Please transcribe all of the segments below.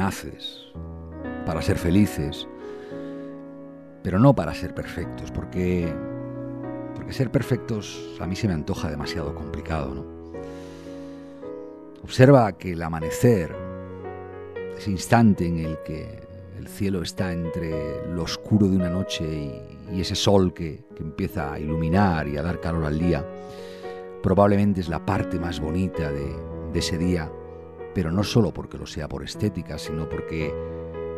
naces para ser felices, pero no para ser perfectos, porque, porque ser perfectos a mí se me antoja demasiado complicado, ¿no? Observa que el amanecer, ese instante en el que el cielo está entre lo oscuro de una noche y, ese sol que, que empieza a iluminar y a dar calor al día, probablemente es la parte más bonita de, ese día, pero no solo porque lo sea por estética, sino porque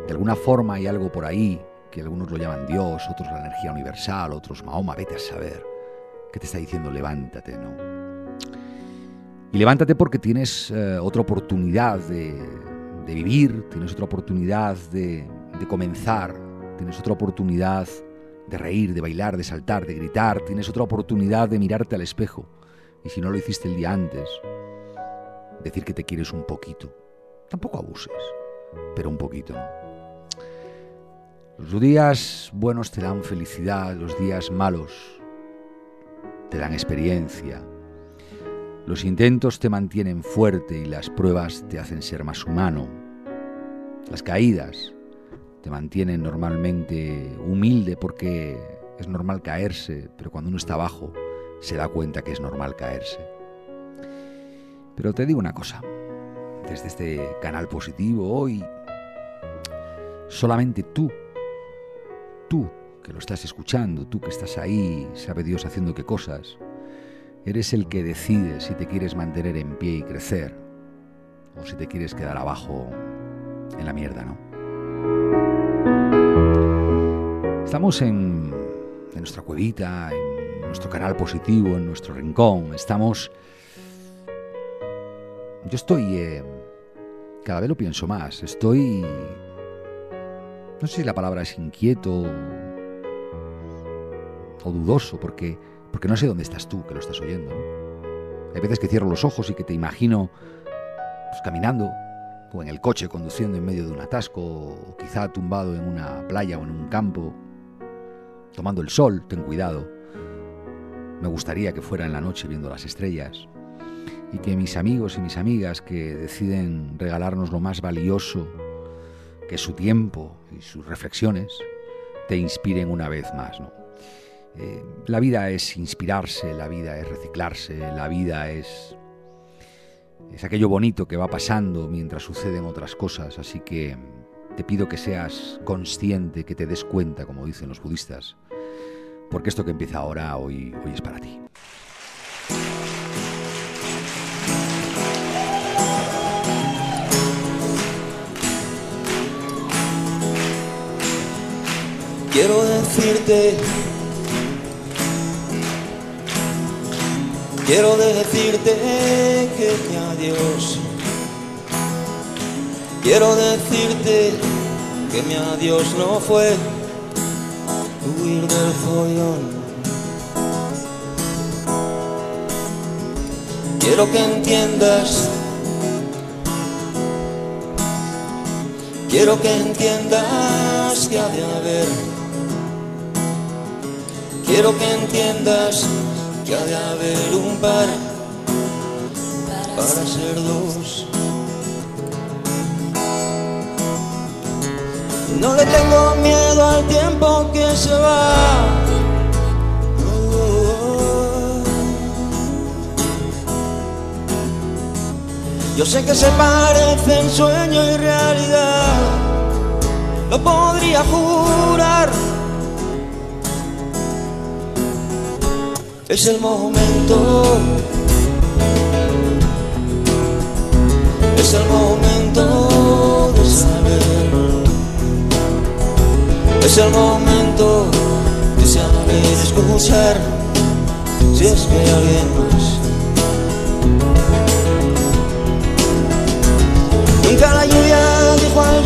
de alguna forma hay algo por ahí, que algunos lo llaman Dios, otros la energía universal, otros Mahoma, vete a saber, que te está diciendo levántate, ¿no? Y levántate porque tienes eh, otra oportunidad de, vivir, tienes otra oportunidad de, de comenzar, tienes otra oportunidad de reír, de bailar, de saltar, de gritar, tienes otra oportunidad de mirarte al espejo y si no lo hiciste el día antes, decir que te quieres un poquito. Tampoco abuses, pero un poquito. Los días buenos te dan felicidad, los días malos te dan experiencia. Los intentos te mantienen fuerte y las pruebas te hacen ser más humano. Las caídas te mantienen normalmente humilde porque es normal caerse, pero cuando uno está abajo se da cuenta que es normal caerse. Pero te digo una cosa, desde este canal positivo hoy, solamente tú, tú que lo estás escuchando, tú que estás ahí, sabe Dios haciendo qué cosas, eres el que decide si te quieres mantener en pie y crecer o si te quieres quedar abajo en la mierda, ¿no? Estamos en, en nuestra cuevita, en nuestro canal positivo, en nuestro rincón. Estamos... Yo estoy... Eh, cada vez lo pienso más. Estoy... No sé si la palabra es inquieto o dudoso, porque, porque no sé dónde estás tú que lo estás oyendo. Hay veces que cierro los ojos y que te imagino pues, caminando o en el coche conduciendo en medio de un atasco o quizá tumbado en una playa o en un campo tomando el sol, ten cuidado. Me gustaría que fuera en la noche viendo las estrellas y que mis amigos y mis amigas que deciden regalarnos lo más valioso, que su tiempo y sus reflexiones, te inspiren una vez más. ¿no? Eh, la vida es inspirarse, la vida es reciclarse, la vida es, es aquello bonito que va pasando mientras suceden otras cosas, así que te pido que seas consciente, que te des cuenta, como dicen los budistas, porque esto que empieza ahora hoy, hoy es para ti. Quiero decirte, quiero decirte que, que adiós. Quiero decirte que mi adiós no fue huir del follón. Quiero que entiendas, quiero que entiendas que ha de haber, quiero que entiendas que ha de haber un par para ser dos. No le tengo miedo al tiempo que se va. Yo sé que se parecen sueño y realidad, lo podría jurar. Es el momento, es el momento de saber. Es el momento de saber escuchar si es que alguien más. Nunca la lluvia dijo al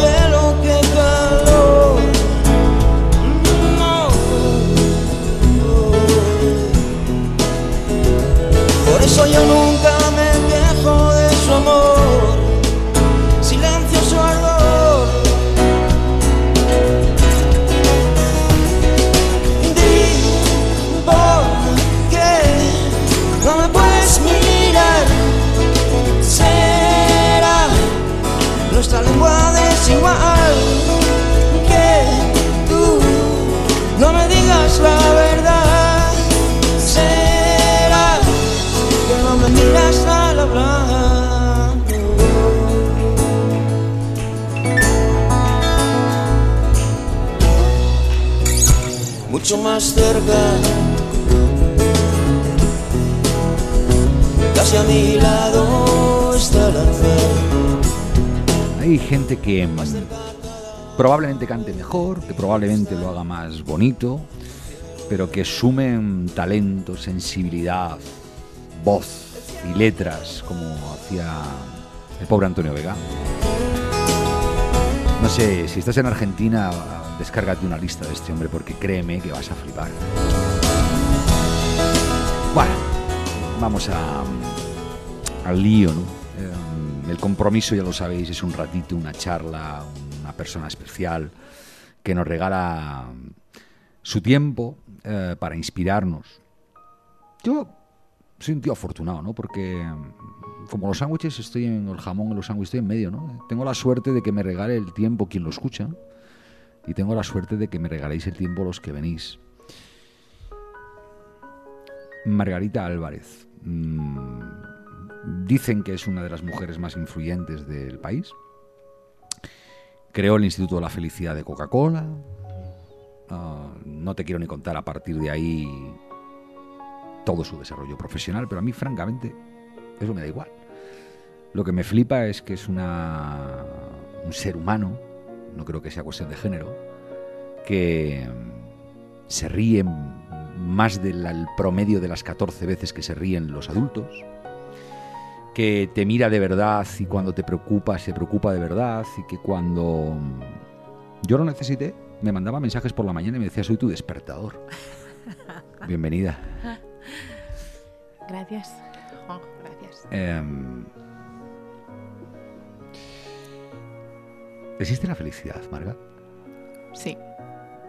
que mm, probablemente cante mejor, que probablemente lo haga más bonito, pero que sumen talento, sensibilidad, voz y letras, como hacía el pobre Antonio Vega. No sé, si estás en Argentina, descárgate una lista de este hombre porque créeme que vas a flipar. Bueno, vamos a, al lío, ¿no? El compromiso, ya lo sabéis, es un ratito, una charla, una persona especial que nos regala su tiempo eh, para inspirarnos. Yo soy un tío afortunado, ¿no? Porque como los sándwiches estoy en el jamón y los sándwiches estoy en medio, ¿no? Tengo la suerte de que me regale el tiempo quien lo escucha y tengo la suerte de que me regaléis el tiempo los que venís. Margarita Álvarez. Mm, dicen que es una de las mujeres más influyentes del país. Creó el Instituto de la Felicidad de Coca-Cola. Ah, no te quiero ni contar a partir de ahí todo su desarrollo profesional, pero a mí francamente eso me da igual. Lo que me flipa es que es una, un ser humano, no creo que sea cuestión de género, que se ríe más del promedio de las 14 veces que se ríen los adultos, que te mira de verdad y cuando te preocupa se preocupa de verdad y que cuando yo lo necesité me mandaba mensajes por la mañana y me decía soy tu despertador. Bienvenida. Gracias, gracias. Em, ¿Existe la felicidad, Marga? Sí.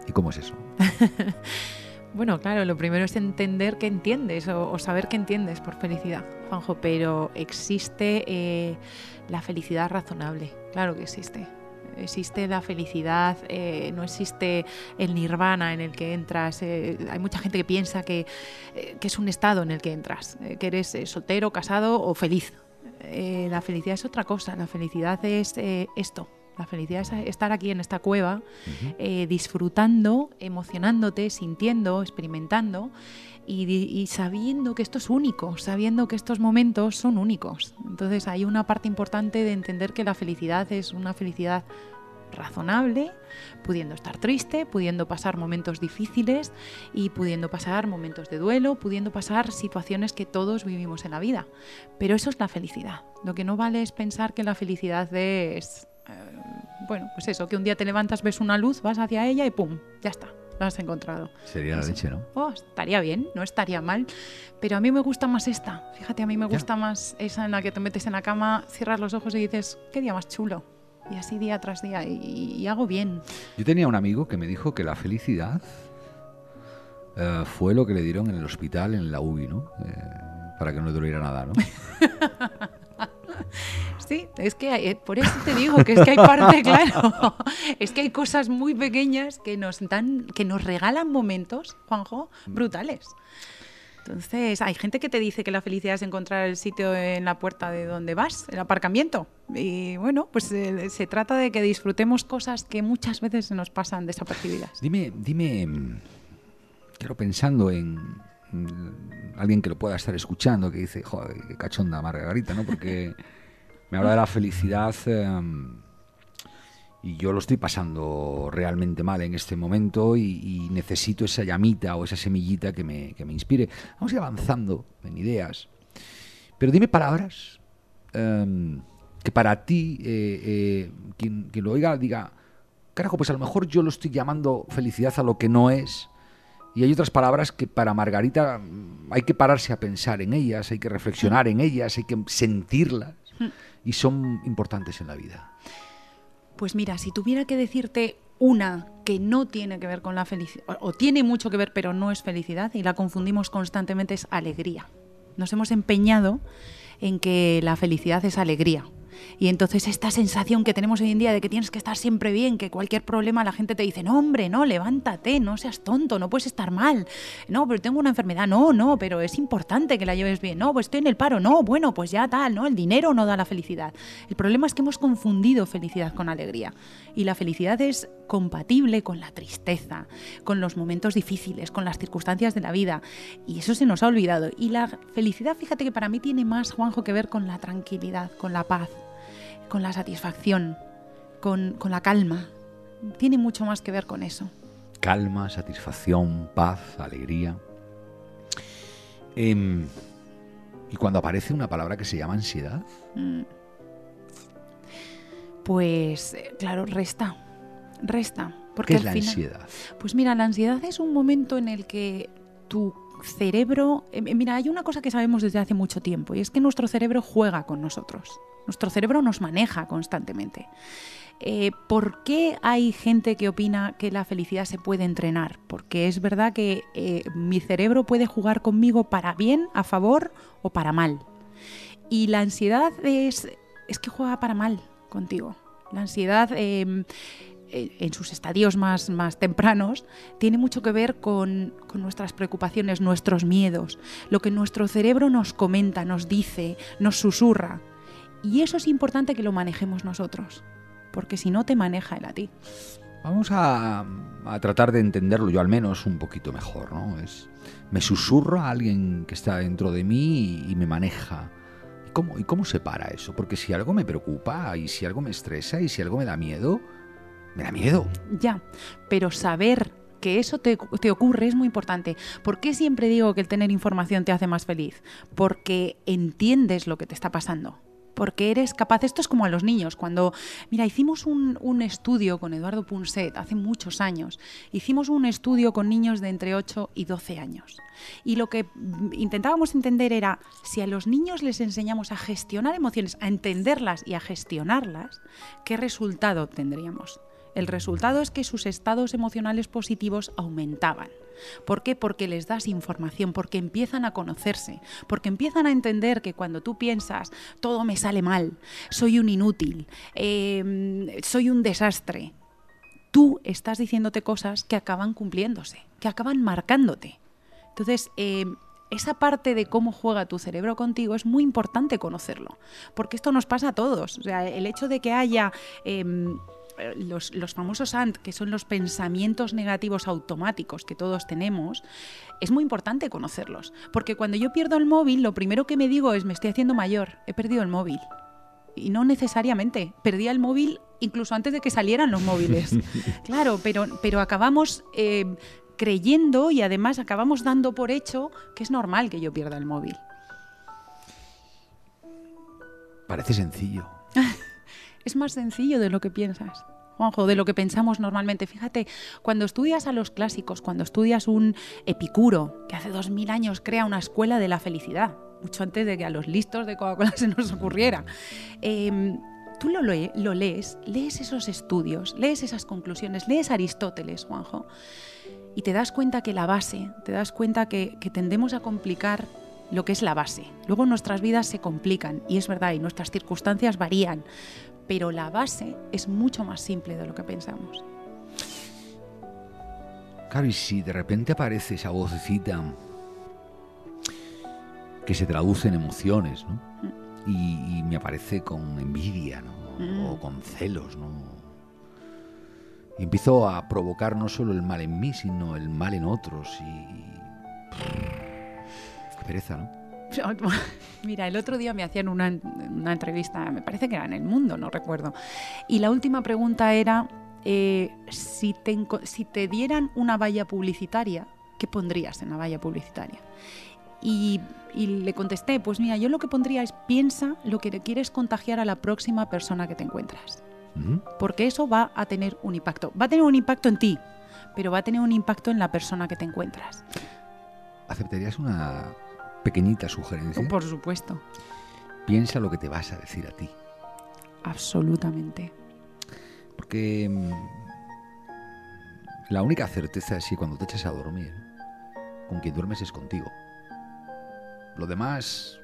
¿Y cómo es eso? bueno, claro, lo primero es entender qué entiendes o, saber qué entiendes por felicidad, Juanjo, pero existe eh, la felicidad razonable, claro que existe existe la felicidad, eh, no existe el nirvana en el que entras. Eh, hay mucha gente que piensa que, eh, que, es un estado en el que entras, que eres soltero, casado o feliz. la felicidad es otra cosa, la felicidad es esto. La felicidad es estar aquí en esta cueva, disfrutando, emocionándote, sintiendo, experimentando y, sabiendo que esto es único, sabiendo que estos momentos son únicos. Entonces hay una parte importante de entender que la felicidad es una felicidad razonable, pudiendo estar triste, pudiendo pasar momentos difíciles y pudiendo pasar momentos de duelo, pudiendo pasar situaciones que todos vivimos en la vida. Pero eso es la felicidad. Lo que no vale es pensar que la felicidad es, eh, bueno, pues eso, que un día te levantas, ves una luz, vas hacia ella y ¡pum! Ya está lo has encontrado. Sería la leche, ¿no? Oh, estaría bien, no estaría mal. Pero a mí me gusta más esta. Fíjate, a mí me gusta más esa en la que te metes en la cama, cierras los ojos y dices, qué día más chulo. Y así día tras día, y, hago bien. Yo tenía un amigo que me dijo que la felicidad eh, fue lo que le dieron en el hospital, en la UBI, ¿no? Eh, para que no le doliera nada, ¿no? Sí, es que eh, por eso te digo que es que hay parte, claro, es que hay cosas muy pequeñas que nos dan, que nos regalan momentos, Juanjo, mm. brutales. Entonces, hay gente que te dice que la felicidad es encontrar el sitio en la puerta de donde vas, el aparcamiento. Y bueno, pues eh, se trata de que disfrutemos cosas que muchas veces se nos pasan desapercibidas. Dime, dime, mm, quiero pensando en, mm, alguien que lo pueda estar escuchando, que dice, joder, qué cachonda Margarita, ¿no? Porque me habla de la felicidad em, y yo lo estoy pasando realmente mal en este momento y, necesito esa llamita o esa semillita que me, que me, inspire. Vamos a ir avanzando en ideas. Pero dime palabras em, que para ti, eh, eh, quien, quien lo oiga, diga, carajo, pues a lo mejor yo lo estoy llamando felicidad a lo que no es. Y hay otras palabras que para Margarita mm, hay que pararse a pensar en ellas, hay que reflexionar en ellas, hay que sentirlas. Y son importantes en la vida? Pues mira, si tuviera que decirte una que no tiene que ver con la felicidad, o tiene mucho que ver pero no es felicidad y la confundimos constantemente, es alegría. Nos hemos empeñado en que la felicidad es alegría. Y entonces esta sensación que tenemos hoy en día de que tienes que estar siempre bien, que cualquier problema la gente te dice, no hombre, no, levántate, no seas tonto, no puedes estar mal, no, pero tengo una enfermedad, no, no, pero es importante que la lleves bien, no, pues estoy en el paro, no, bueno, pues ya tal, ¿no? El dinero no da la felicidad. El problema es que hemos confundido felicidad con alegría. Y la felicidad es compatible con la tristeza, con los momentos difíciles, con las circunstancias de la vida. Y eso se nos ha olvidado. Y la felicidad, fíjate que para mí tiene más, Juanjo, que ver con la tranquilidad, con la paz, con la satisfacción, con, la calma. Tiene mucho más que ver con eso. Calma, satisfacción, paz, alegría. Em, y cuando aparece una palabra que se llama ansiedad. Mm. Pues eh, claro, resta. Resta. Porque ¿Qué es la ansiedad? Pues mira, la ansiedad es un momento en el que tu cerebro... Eh, mira, hay una cosa que sabemos desde hace mucho tiempo y es que nuestro cerebro juega con nosotros. Nuestro cerebro nos maneja constantemente. Eh, ¿Por qué hay gente que opina que la felicidad se puede entrenar? Porque es verdad que eh, mi cerebro puede jugar conmigo para bien, a favor o para mal. Y la ansiedad es, es que juega para mal contigo. La ansiedad em, eh, en sus estadios más, más tempranos, tiene mucho que ver con, con, nuestras preocupaciones, nuestros miedos, lo que nuestro cerebro nos comenta, nos dice, nos susurra. Y eso es importante que lo manejemos nosotros, porque si no te maneja él a ti. Vamos a, a, tratar de entenderlo yo al menos un poquito mejor, ¿no? Es, me susurra a alguien que está dentro de mí y, y me maneja. ¿Y cómo, ¿Y cómo se para eso? Porque si algo me preocupa y si algo me estresa y si algo me da miedo, me da miedo. Ya, pero saber que eso te, te, ocurre es muy importante. ¿Por qué siempre digo que el tener información te hace más feliz? Porque entiendes lo que te está pasando. Porque eres capaz, esto es como a los niños, cuando, mira, hicimos un, un estudio con Eduardo Punset hace muchos años, hicimos un estudio con niños de entre 8 y 12 años. Y lo que intentábamos entender era, si a los niños les enseñamos a gestionar emociones, a entenderlas y a gestionarlas, ¿qué resultado tendríamos? El resultado es que sus estados emocionales positivos aumentaban. ¿Por qué? Porque les das información, porque empiezan a conocerse, porque empiezan a entender que cuando tú piensas, todo me sale mal, soy un inútil, em, soy un desastre, tú estás diciéndote cosas que acaban cumpliéndose, que acaban marcándote. Entonces, em, esa parte de cómo juega tu cerebro contigo es muy importante conocerlo, porque esto nos pasa a todos. O sea, el hecho de que haya... Em, los, famosos ANT, que son los pensamientos negativos automáticos que todos tenemos, es muy importante conocerlos. Porque cuando yo pierdo el móvil, lo primero que me digo es, me estoy haciendo mayor, he perdido el móvil. Y no necesariamente, perdía el móvil incluso antes de que salieran los móviles. claro, pero, pero acabamos... Eh, creyendo y además acabamos dando por hecho que es normal que yo pierda el móvil. Parece sencillo. es más sencillo de lo que piensas. Juanjo, de lo que pensamos normalmente. Fíjate, cuando estudias a los clásicos, cuando estudias un Epicuro, que hace dos mil años crea una escuela de la felicidad, mucho antes de que a los listos de Coca-Cola se nos ocurriera. Em, tú lo, lees, lees esos estudios, lees esas conclusiones, lees Aristóteles, Juanjo, y te das cuenta que la base, te das cuenta que, que tendemos a complicar lo que es la base. Luego nuestras vidas se complican, y es verdad, y nuestras circunstancias varían, pero la base es mucho más simple de lo que pensamos. Claro, y si de repente aparece esa vocecita que se traduce en emociones, ¿no? Mm. Y, me aparece con envidia, ¿no? Mm. O con celos, ¿no? Y empiezo a provocar no solo el mal en mí, sino el mal en otros. Y. Qué pereza, ¿no? Mira, el otro día me hacían una, entrevista, me parece que era en El Mundo, no recuerdo. Y la última pregunta era, eh, si, te, si te dieran una valla publicitaria, ¿qué pondrías en la valla publicitaria? Y, le contesté, pues mira, yo lo que pondría es piensa lo que quieres contagiar a la próxima persona que te encuentras. Porque eso va a tener un impacto. Va a tener un impacto en ti, pero va a tener un impacto en la persona que te encuentras. ¿Aceptarías una pequeñita sugerencia. Por supuesto. Piensa lo que te vas a decir a ti. Absolutamente. Porque mm, la única certeza es que cuando te echas a dormir, con quien duermes es contigo. Lo demás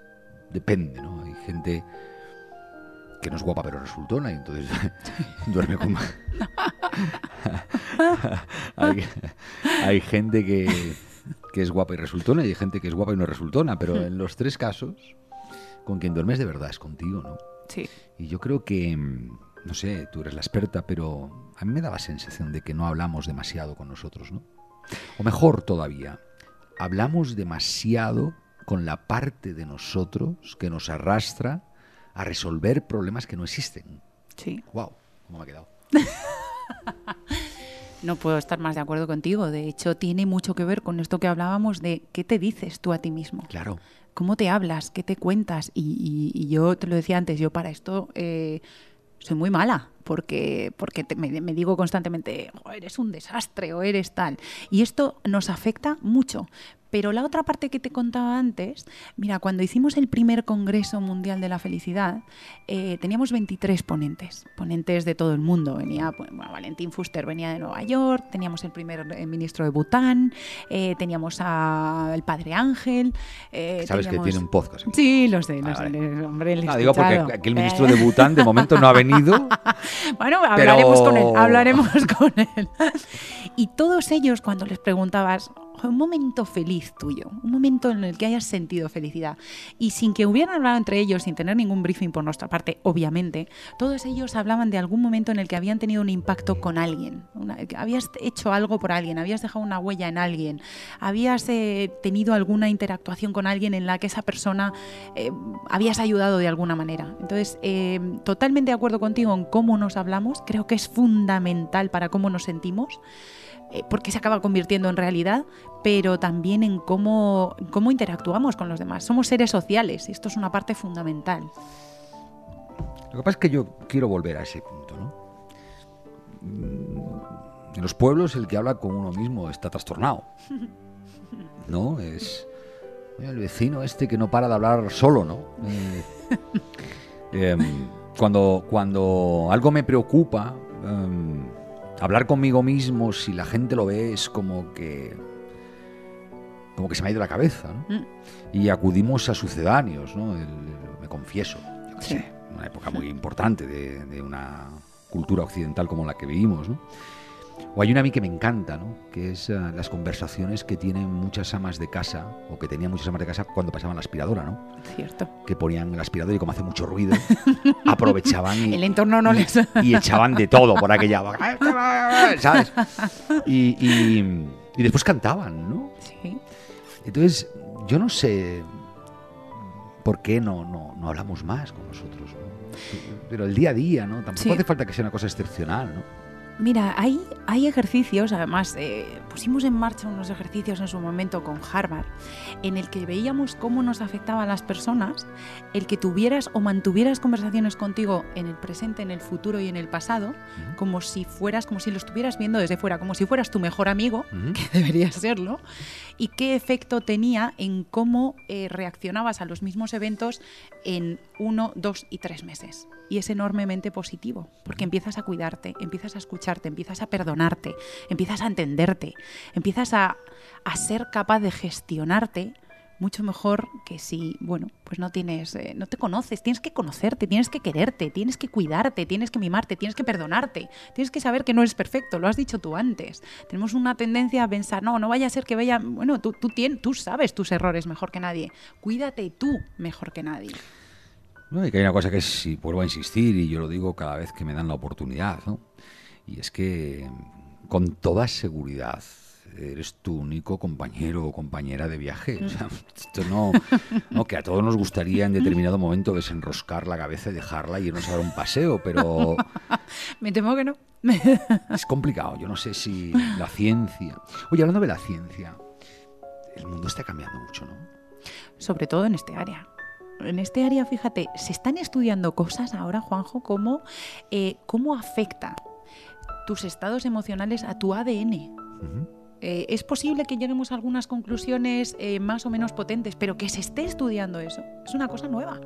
depende, ¿no? Hay gente que no es guapa pero resultona y entonces duerme con hay, hay gente que, que es guapa y resultona y hay gente que es guapa y no resultona, pero en los tres casos con quien duermes de verdad es contigo, ¿no? Sí. Y yo creo que, mm, no sé, tú eres la experta, pero a mí me daba sensación de que no hablamos demasiado con nosotros, ¿no? O mejor todavía, hablamos demasiado con la parte de nosotros que nos arrastra a resolver problemas que no existen. Sí. ¡Wow! ¿Cómo me ha quedado? No puedo estar más de acuerdo contigo. De hecho, tiene mucho que ver con esto que hablábamos de qué te dices tú a ti mismo. Claro. ¿Cómo te hablas? ¿Qué te cuentas? Y, y- y yo te lo decía antes, yo para esto eh, soy muy mala, porque, porque te- me, me digo constantemente, "Jo, eres un desastre o eres tal. Y esto nos afecta mucho. Pero la otra parte que te contaba antes, mira, cuando hicimos el primer Congreso Mundial de la Felicidad, eh, teníamos 23 ponentes, ponentes de todo el mundo. Venía, pues, bueno, Valentín Fuster venía de Nueva York, teníamos el primer eh, ministro de Bután, eh, teníamos al Padre Ángel. Sabes que tiene un podcast. Sí, lo sé, lo Ah, sé, vale. le- hombre, Ah, digo porque aquí el ministro de Bután de momento no ha venido. bueno, hablaremos con él, hablaremos con él. Y todos ellos, cuando les preguntabas, "Ojo, un momento feliz tuyo, un momento en el que hayas sentido felicidad, y sin que hubieran hablado entre ellos, sin tener ningún briefing por nuestra parte, obviamente, todos ellos hablaban de algún momento en el que habían tenido un impacto con alguien, una- habías hecho algo por alguien, habías dejado una huella en alguien, habías eh, tenido alguna interactuación con alguien en la que esa persona eh, habías ayudado de alguna manera. Entonces, eh, totalmente de acuerdo contigo en cómo nos hablamos, creo que es fundamental para cómo nos sentimos, eh, porque se acaba convirtiendo en realidad, pero también en cómo, cómo interactuamos con los demás. Somos seres sociales, y esto es una parte fundamental. Lo que pasa es que yo quiero volver a ese punto, ¿no? Mm, En los pueblos el que habla con uno mismo está trastornado. ¿No? Es el vecino este que no para de hablar solo, ¿no? Eh, em, cuando, cuando algo me preocupa, em, hablar conmigo mismo, si la gente lo ve, es como que. como que se me ha ido la cabeza, ¿no? Mm. Y acudimos a sucedáneos, ¿no? El- el- me confieso, yo Sí. sé, una época muy importante de, de una cultura occidental como la que vivimos, ¿no? O hay una a mí que me encanta, ¿no? Que es eh, las conversaciones que tienen muchas amas de casa, o que tenían muchas amas de casa cuando pasaban la aspiradora, ¿no? Cierto. Que ponían el aspirador y como hace mucho ruido, aprovechaban y, El entorno no y- les... y echaban de todo por aquella... ¿Sabes? Y, y- y después cantaban, ¿no? Sí. Entonces, yo no sé por qué no, no, no hablamos más con nosotros, ¿no? Pero el día a día, ¿no? Tampoco Sí. hace falta que sea una cosa excepcional, ¿no? Mira, hay, hay ejercicios, además eh, pusimos en marcha unos ejercicios en su momento con Harvard, en el que veíamos cómo nos afectaba a las personas el que tuvieras o mantuvieras conversaciones contigo en el presente, en el futuro y en el pasado, como si fueras, como si lo estuvieras viendo desde fuera, como si fueras tu mejor amigo, Ujú. que debería serlo, y qué efecto tenía en cómo eh, reaccionabas a los mismos eventos en uno, dos y tres meses. Y es enormemente positivo, porque empiezas a cuidarte, empiezas a empiezas a perdonarte, empiezas a entenderte, empiezas a, a ser capaz de gestionarte mucho mejor que si, bueno, pues no tienes, eh, no te conoces, tienes que conocerte, tienes que quererte, tienes que cuidarte, tienes que mimarte, tienes que perdonarte, tienes que saber que no eres perfecto, lo has dicho tú antes. Tenemos una tendencia a pensar, no, no vaya a ser que vaya, bueno, tú, tú, tien- tú sabes tus errores mejor que nadie, cuídate tú mejor que nadie. Hay una cosa que y vuelvo a insistir, y yo lo digo cada vez que me dan la oportunidad, ¿no? Y es que con toda seguridad eres tu único compañero o compañera de viaje. O sea, esto no, no, que a todos nos gustaría en determinado momento desenroscar la cabeza y dejarla y irnos a dar un paseo, pero Me temo que no. es complicado. Yo no sé si la ciencia. Oye, hablando de la ciencia, el mundo está cambiando mucho, ¿no? sobre todo en este área. En este área, fíjate, se están estudiando cosas ahora, Juanjo, como eh, cómo afecta tus estados emocionales a tu ADN. Eh, es posible que lleguemos a algunas conclusiones eh, más o menos potentes, pero que se esté estudiando eso es una cosa nueva.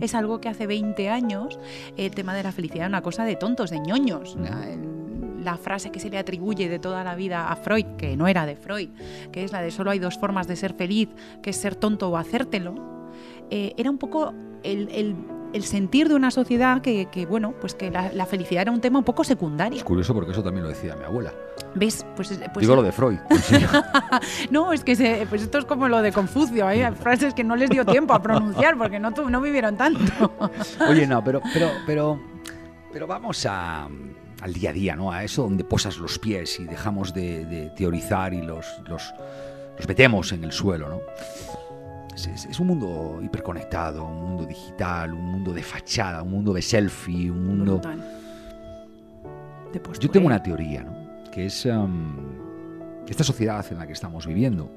Es algo que hace 20 años el tema de la felicidad era una cosa de tontos, de ñoños. La, el- la frase que se le atribuye de toda la vida a Freud, que no era de Freud, que es la de solo hay dos formas de ser feliz, que es ser tonto o hacértelo, eh, era un poco el, el- el sentir de una sociedad que, que, bueno, pues que la, la felicidad era un tema un poco secundario. Es curioso porque eso también lo decía mi abuela. ¿Ves? Pues, pues Digo lo de Freud. no, es que se, pues esto es como lo de Confucio. Hay frases que no les dio tiempo a pronunciar porque no, no vivieron tanto. Oye, no, pero, pero, pero, pero vamos a, al día a día, ¿no? A eso donde posas los pies y dejamos de, de teorizar y los, los, los metemos en el suelo, ¿no? Es, un mundo hiperconectado, un mundo digital, un mundo de fachada, un mundo de selfie, un mundo... Brutal. De Yo tengo una teoría, ¿no? Que es um, esta sociedad en la que estamos viviendo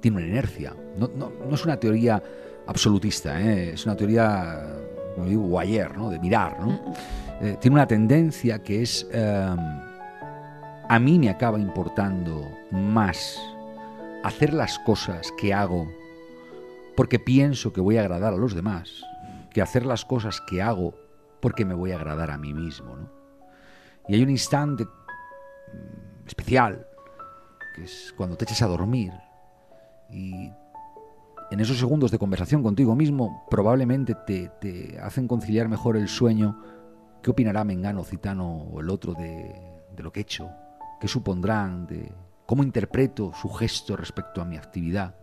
tiene una inercia. No, no- no es una teoría absolutista, ¿eh? es una teoría, como digo, ayer, ¿no? De mirar, ¿no? Eh, tiene una tendencia que es um, a mí me acaba importando más hacer las cosas que hago porque pienso que voy a agradar a los demás que hacer las cosas que hago porque me voy a agradar a mí mismo. ¿no? Y hay un instante mm, especial, que es cuando te echas a dormir y en esos segundos de conversación contigo mismo probablemente te, te hacen conciliar mejor el sueño. ¿Qué opinará Mengano, Citano o el otro de, de lo que he hecho? ¿Qué supondrán de cómo interpreto su gesto respecto a mi actividad?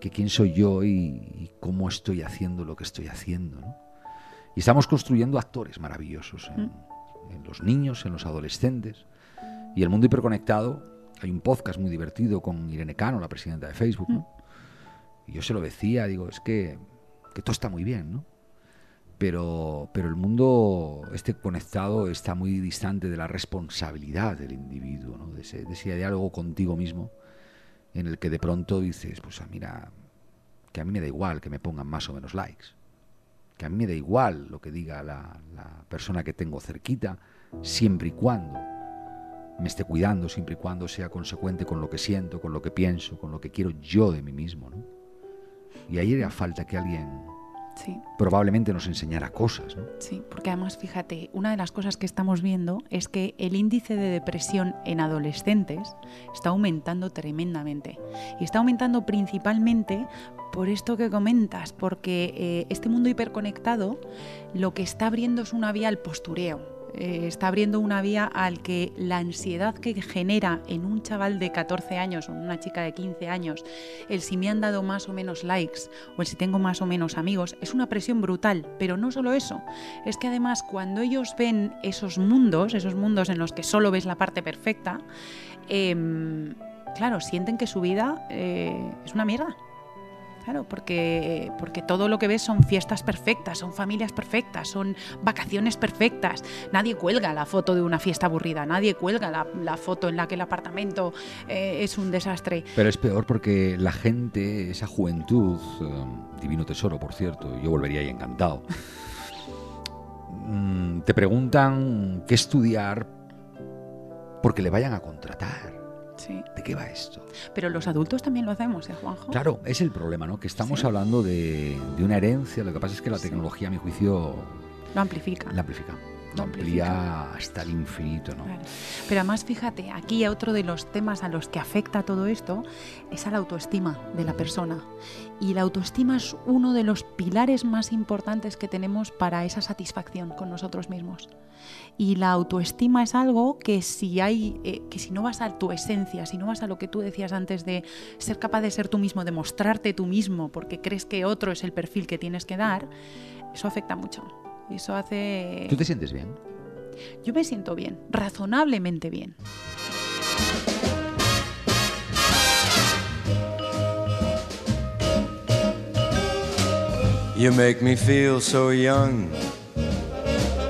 que quién soy yo y, y cómo estoy haciendo lo que estoy haciendo. ¿no? Y estamos construyendo actores maravillosos en, en los niños, en los adolescentes. Y el mundo hiperconectado, hay un podcast muy divertido con Irene Cano, la presidenta de Facebook. ¿no? Y yo se lo decía, digo, es que, que todo está muy bien, ¿no? Pero, pero el mundo este conectado está muy distante de la responsabilidad del individuo, ¿no? de, ese, de ese diálogo contigo mismo en el que de pronto dices, pues ah, mira, que a mí me da igual que me pongan más o menos likes, que a mí me da igual lo que diga la, la persona que tengo cerquita, siempre y cuando me esté cuidando, siempre y cuando sea consecuente con lo que siento, con lo que pienso, con lo que quiero yo de mí mismo. ¿no? Y ahí era falta que alguien Sí. probablemente nos enseñara cosas. ¿no? Sí, porque además, fíjate, una de las cosas que estamos viendo es que el índice de depresión en adolescentes está aumentando tremendamente. Y está aumentando principalmente por esto que comentas, porque eh, este mundo hiperconectado lo que está abriendo es una vía al postureo. Eh, está abriendo una vía al que la ansiedad que genera en un chaval de 14 años o en una chica de 15 años el si me han dado más o menos likes o el si tengo más o menos amigos es una presión brutal. Pero no solo eso, es que además cuando ellos ven esos mundos, esos mundos en los que solo ves la parte perfecta, em, claro, sienten que su vida eh, es una mierda. Claro, porque, porque todo lo que ves son fiestas perfectas, son familias perfectas, son vacaciones perfectas. Nadie cuelga la foto de una fiesta aburrida, nadie cuelga la, foto en la que el apartamento eh, es un desastre. Pero es peor porque la gente, esa juventud, eh, divino tesoro, por cierto, yo volvería ahí encantado, mm, te preguntan qué estudiar porque le vayan a contratar. Sí. ¿De qué va esto? Pero los adultos también lo hacemos, ¿eh, Juanjo? Claro, es el problema, ¿no? Que estamos Sí. hablando de, de una herencia. Lo que pasa es que la tecnología, a mi juicio, Lo amplifica. la amplifica. Lo Lo amplía hasta el infinito, ¿no? Claro. Pero además, fíjate, aquí otro de los temas a los que afecta todo esto es a la autoestima de la persona. Y la autoestima es uno de los pilares más importantes que tenemos para esa satisfacción con nosotros mismos. Y la autoestima es algo que si hay, eh, que si no vas a tu esencia, si no vas a lo que tú decías antes de ser capaz de ser tú mismo, de mostrarte tú mismo, porque crees que otro es el perfil que tienes que dar, eso afecta mucho. Eso hace. ¿Tú te sientes bien? Yo me siento bien, razonablemente bien. You make me feel so young.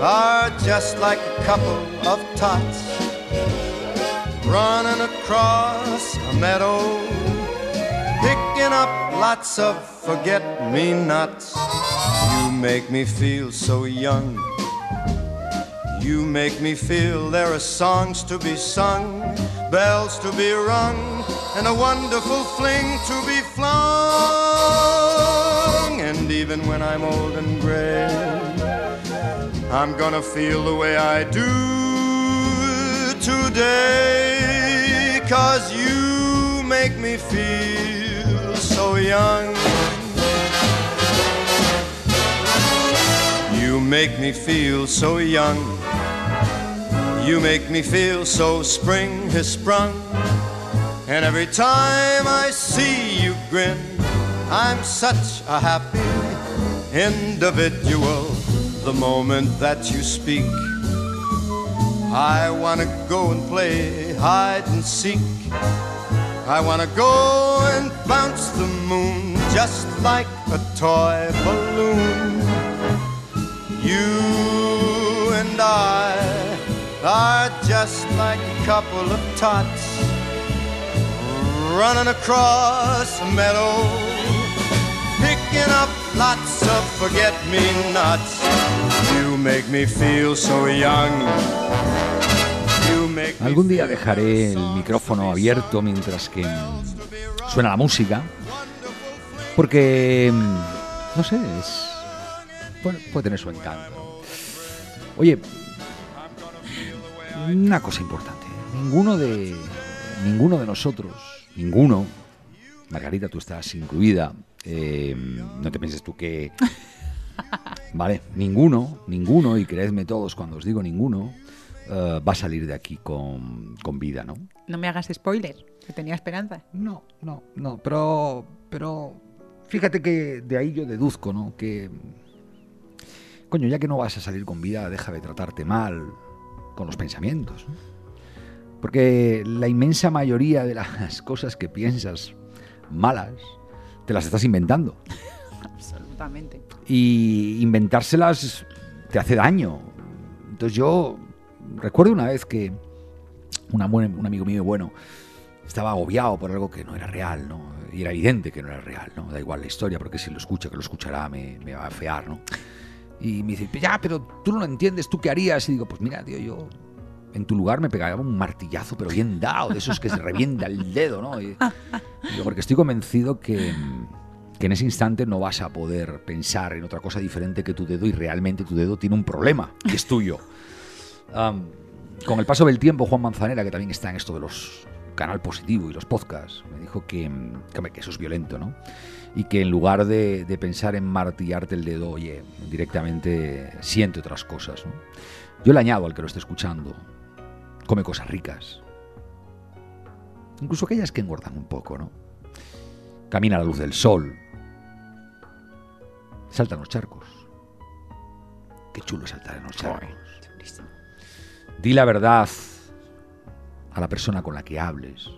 are just like a couple of tots running across a meadow. picking up lots of forget me nots. You make me feel so young. You make me feel there are songs to be sung, bells to be rung, and a wonderful fling to be flung. And even when I'm old and gray, I'm gonna feel the way I do today. Cause you make me feel so young. You make me feel so young. You make me feel so spring has sprung. And every time I see you grin, I'm such a happy individual. The moment that you speak, I wanna go and play hide and seek. I wanna go and bounce the moon just like a toy balloon. You and I are just like a couple of tots running across a meadow, lots of forget me nots. You make me feel so young. You make me Algún día dejaré el micrófono abierto mientras que rung, suena la música, porque, mm, no sé, es, bueno, puede tener su encanto. Oye, una cosa importante, ninguno de, ninguno de nosotros, ninguno, Margarita, tú estás incluida, eh, no te pienses tú que... Vale, ninguno, ninguno, y creedme todos cuando os digo ninguno, eh, va a salir de aquí con, con vida, ¿no? No me hagas spoiler, que tenía esperanza. No, no, no, pero, pero fíjate que de ahí yo deduzco, ¿no? Que, coño, ya que no vas a salir con vida, deja de tratarte mal con los pensamientos, ¿no? Porque la inmensa mayoría de las cosas que piensas malas, te las estás inventando. Absolutamente. Y inventárselas te hace daño. Entonces yo recuerdo una vez que una un amigo mío bueno estaba agobiado por algo que no era real, ¿no? Y era evidente que no era real, ¿no? Da igual la historia, porque si lo escucha, que lo escuchará, me, me va a fear, ¿no? Y me dice, ya, pero tú no lo entiendes, ¿tú qué harías? Y digo, pues mira, tío, yo en tu lugar me pegaba un martillazo, pero bien dado, de esos que se revienta el dedo, ¿no? Y, porque estoy convencido que, que en ese instante no vas a poder pensar en otra cosa diferente que tu dedo y realmente tu dedo tiene un problema, que es tuyo. Con el paso del tiempo, Juan Manzanera, que también está en esto de los canal positivo y los podcasts, me dijo que, que eso es violento, ¿no? Y que en lugar de, de pensar en martillarte el dedo, oye, directamente siente otras cosas, ¿no? Yo le añado al que lo esté escuchando, come cosas ricas, incluso aquellas que engordan un poco, ¿no? Camina a la luz del sol, salta en los charcos. Qué chulo saltar en los charcos. Di la verdad a la persona con la que hables.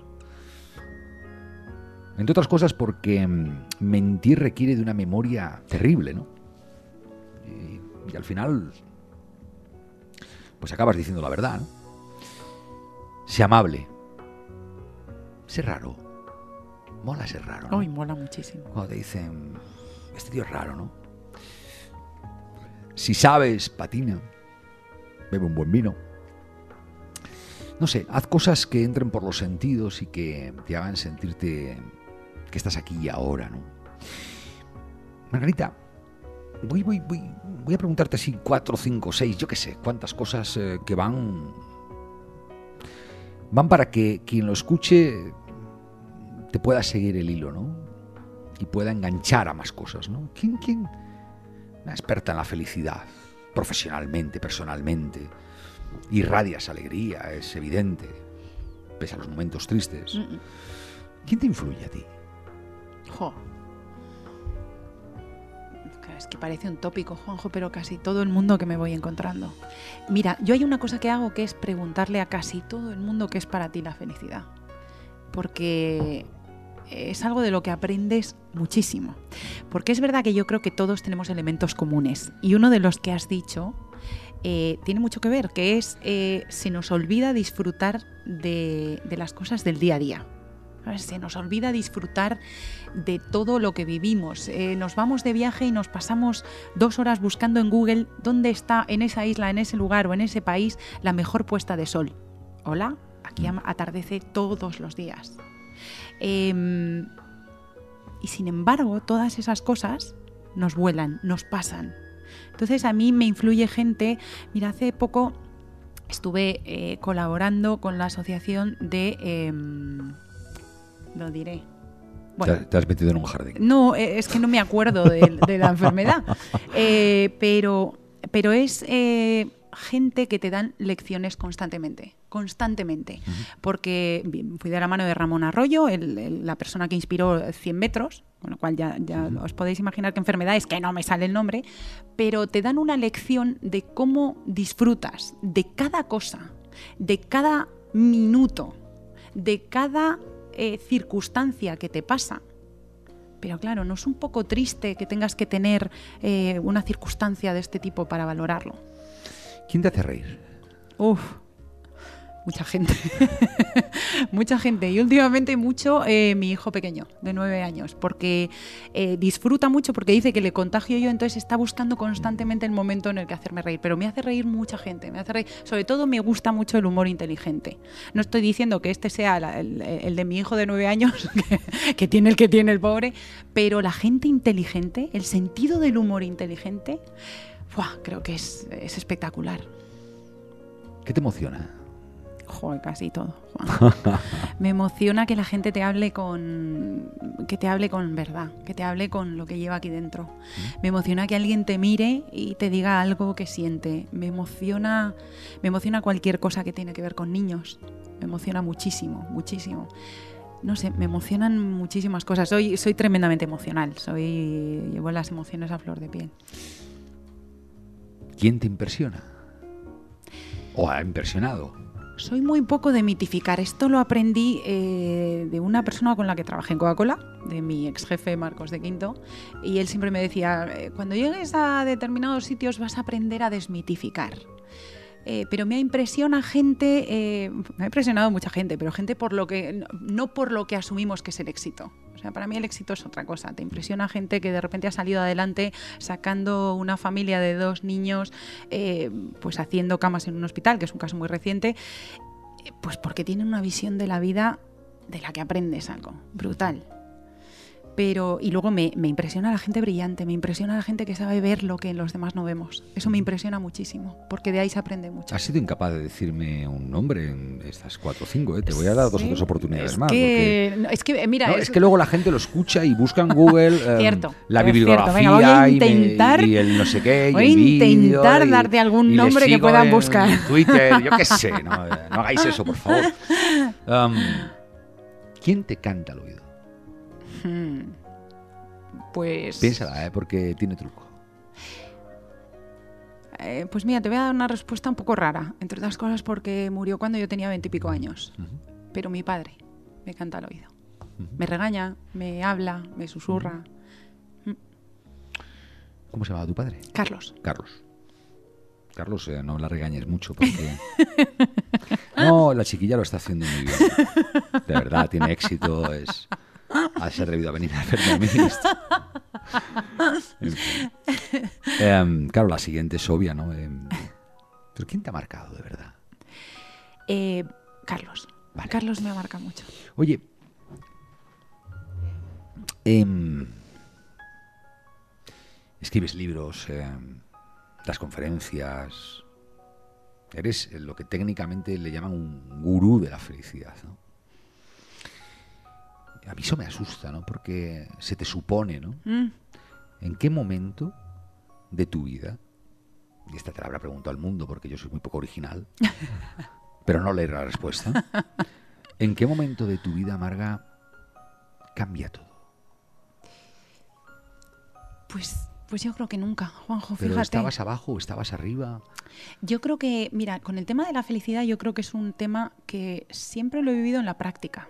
Entre otras cosas porque mm, mentir requiere de una memoria terrible, ¿no? Y, y al final, pues acabas diciendo la verdad, ¿no? Sé amable. Sé raro. Mola ser raro. ¿no? Uy, mola muchísimo. Cuando te dicen, este tío es raro, ¿no? Si sabes, patina. Bebe un buen vino. No sé, haz cosas que entren por los sentidos y que te hagan sentirte que estás aquí y ahora, ¿no? Margarita, voy, voy, voy, voy a preguntarte así cuatro, cinco, seis, yo qué sé, cuántas cosas eh, que van van para que quien lo escuche te pueda seguir el hilo, ¿no? Y pueda enganchar a más cosas, ¿no? ¿Quién, quién? Una experta en la felicidad, profesionalmente, personalmente. Irradias alegría, es evidente, pese a los momentos tristes. ¿Quién te influye a ti? Jo. Es que parece un tópico, Juanjo, pero casi todo el mundo que me voy encontrando. Mira, yo hay una cosa que hago que es preguntarle a casi todo el mundo qué es para ti la felicidad. Porque es algo de lo que aprendes muchísimo. Porque es verdad que yo creo que todos tenemos elementos comunes. Y uno de los que has dicho eh, tiene mucho que ver, que es eh, se nos olvida disfrutar de las cosas del día a día. Se nos olvida disfrutar de todo lo que vivimos. Eh, nos vamos de viaje y nos pasamos dos horas buscando en Google dónde está en esa isla, en ese lugar o en ese país la mejor puesta de sol. Hola, aquí atardece todos los días. Em, y sin embargo, todas esas cosas nos vuelan, nos pasan. Entonces a mí me influye gente, mira, hace poco estuve eh, colaborando con la asociación de... Lo diré. te, has metido en un jardín. No, eh, es que no me acuerdo de, la enfermedad. Eh, pero, pero es gente que te dan lecciones constantemente, constantemente. Porque fui de la mano de Ramón Arroyo, la persona que inspiró 100 metros, con lo cual ya, os podéis imaginar qué enfermedad es, que no me sale el nombre, pero te dan una lección de cómo disfrutas de cada cosa, de cada minuto, de cada eh, circunstancia que te pasa. Pero claro, ¿no es un poco triste que tengas que tener eh, una circunstancia de este tipo para valorarlo? ¿Quién te hace reír? Uf, mucha gente. mucha gente. Y últimamente mucho eh, mi hijo pequeño, de nueve años, porque eh, disfruta mucho, porque dice que le contagio yo, entonces está buscando constantemente el momento en el que hacerme reír. Pero me hace reír mucha gente, me hace reír. Sobre todo me gusta mucho el humor inteligente. No estoy diciendo que este sea el, de mi hijo de nueve años, que, tiene el que tiene el pobre, pero la gente inteligente, el sentido del humor inteligente, creo que es, espectacular. ¿Qué te emociona? Joder, casi todo. Me emociona que la gente te hable con que te hable con verdad, que te hable con lo que lleva aquí dentro. Me emociona que alguien te mire y te diga algo que siente. Me emociona, me emociona cualquier cosa que tiene que ver con niños. Me emociona muchísimo, muchísimo. No sé, me emocionan muchísimas cosas. Soy, soy tremendamente emocional. Soy llevo las emociones a flor de piel. ¿Quién te impresiona? ¿O ha impresionado? Soy muy poco de mitificar. Esto lo aprendí eh, de una persona con la que trabajé en Coca-Cola, de mi ex jefe Marcos de Quinto, y él siempre me decía, eh, cuando llegues a determinados sitios vas a aprender a desmitificar. Eh, pero me impresiona gente, me ha impresionado mucha gente, pero gente por lo que, no por lo que asumimos que es el éxito. O sea, para mí el éxito es otra cosa. Te impresiona gente que de repente ha salido adelante sacando una familia de dos niños, eh, pues haciendo camas en un hospital, que es un caso muy reciente, eh, pues porque tienen una visión de la vida de la que aprendes algo brutal pero y luego me, impresiona la gente brillante, me impresiona la gente que sabe ver lo que los demás no vemos. Eso me impresiona muchísimo, porque de ahí se aprende mucho. Has sido incapaz de decirme un nombre en estas cuatro o cinco, ¿eh? te voy a dar dos o tres oportunidades es más. Que, es que, mira, es... que luego la gente lo escucha y busca en Google em, cierto, la bibliografía voy a intentar, y, el no sé qué. Voy a intentar darte algún nombre que puedan buscar. En Twitter, yo qué sé, no, hagáis eso, por favor. Um, ¿Quién te canta al oído? Hmm. Pues. Piénsala, ¿eh? porque tiene truco. Eh, pues mira, te voy a dar una respuesta un poco rara, entre otras cosas porque murió cuando yo tenía veintipico años. Pero mi padre me canta al oído. Me regaña, me habla, me susurra. Mm. ¿Cómo se llama tu padre? Carlos. Carlos. Carlos, eh, no la regañes mucho porque... no, la chiquilla lo está haciendo muy bien. De verdad, tiene éxito, es se atrevido a venir a a mí em, claro, la siguiente es obvia, ¿no? Em, ¿Pero quién te ha marcado de verdad? Eh, Carlos. Carlos me ha marcado mucho. Oye, em, escribes libros, das conferencias, eres lo que técnicamente le llaman un gurú de la felicidad, ¿no? A mí eso me asusta, ¿no? Porque se te supone, ¿no? Mm. ¿En qué momento de tu vida, y esta te la habrá preguntado al mundo porque yo soy muy poco original, pero no leer la respuesta, ¿en qué momento de tu vida, Marga, cambia todo? Pues, pues yo creo que nunca, Juanjo, ¿Pero ¿Estabas abajo o estabas arriba? Yo creo que, mira, con el tema de la felicidad, yo creo que es un tema que siempre lo he vivido en la práctica.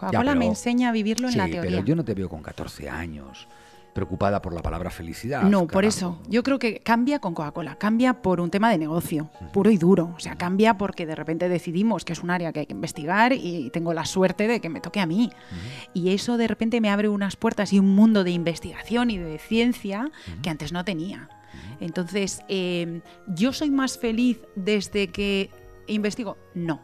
Coca-Cola me enseña a vivirlo en la teoría. Pero yo no te veo con 14 años preocupada por la palabra felicidad. No, por eso. Yo creo que cambia con Coca-Cola, cambia por un tema de negocio, puro y duro. O sea, cambia porque de repente decidimos que es un área que hay que investigar y tengo la suerte de que me toque a mí. Y eso de repente me abre unas puertas y un mundo de investigación y de ciencia que antes no tenía. Entonces, eh, ¿yo soy más feliz desde que investigo? No.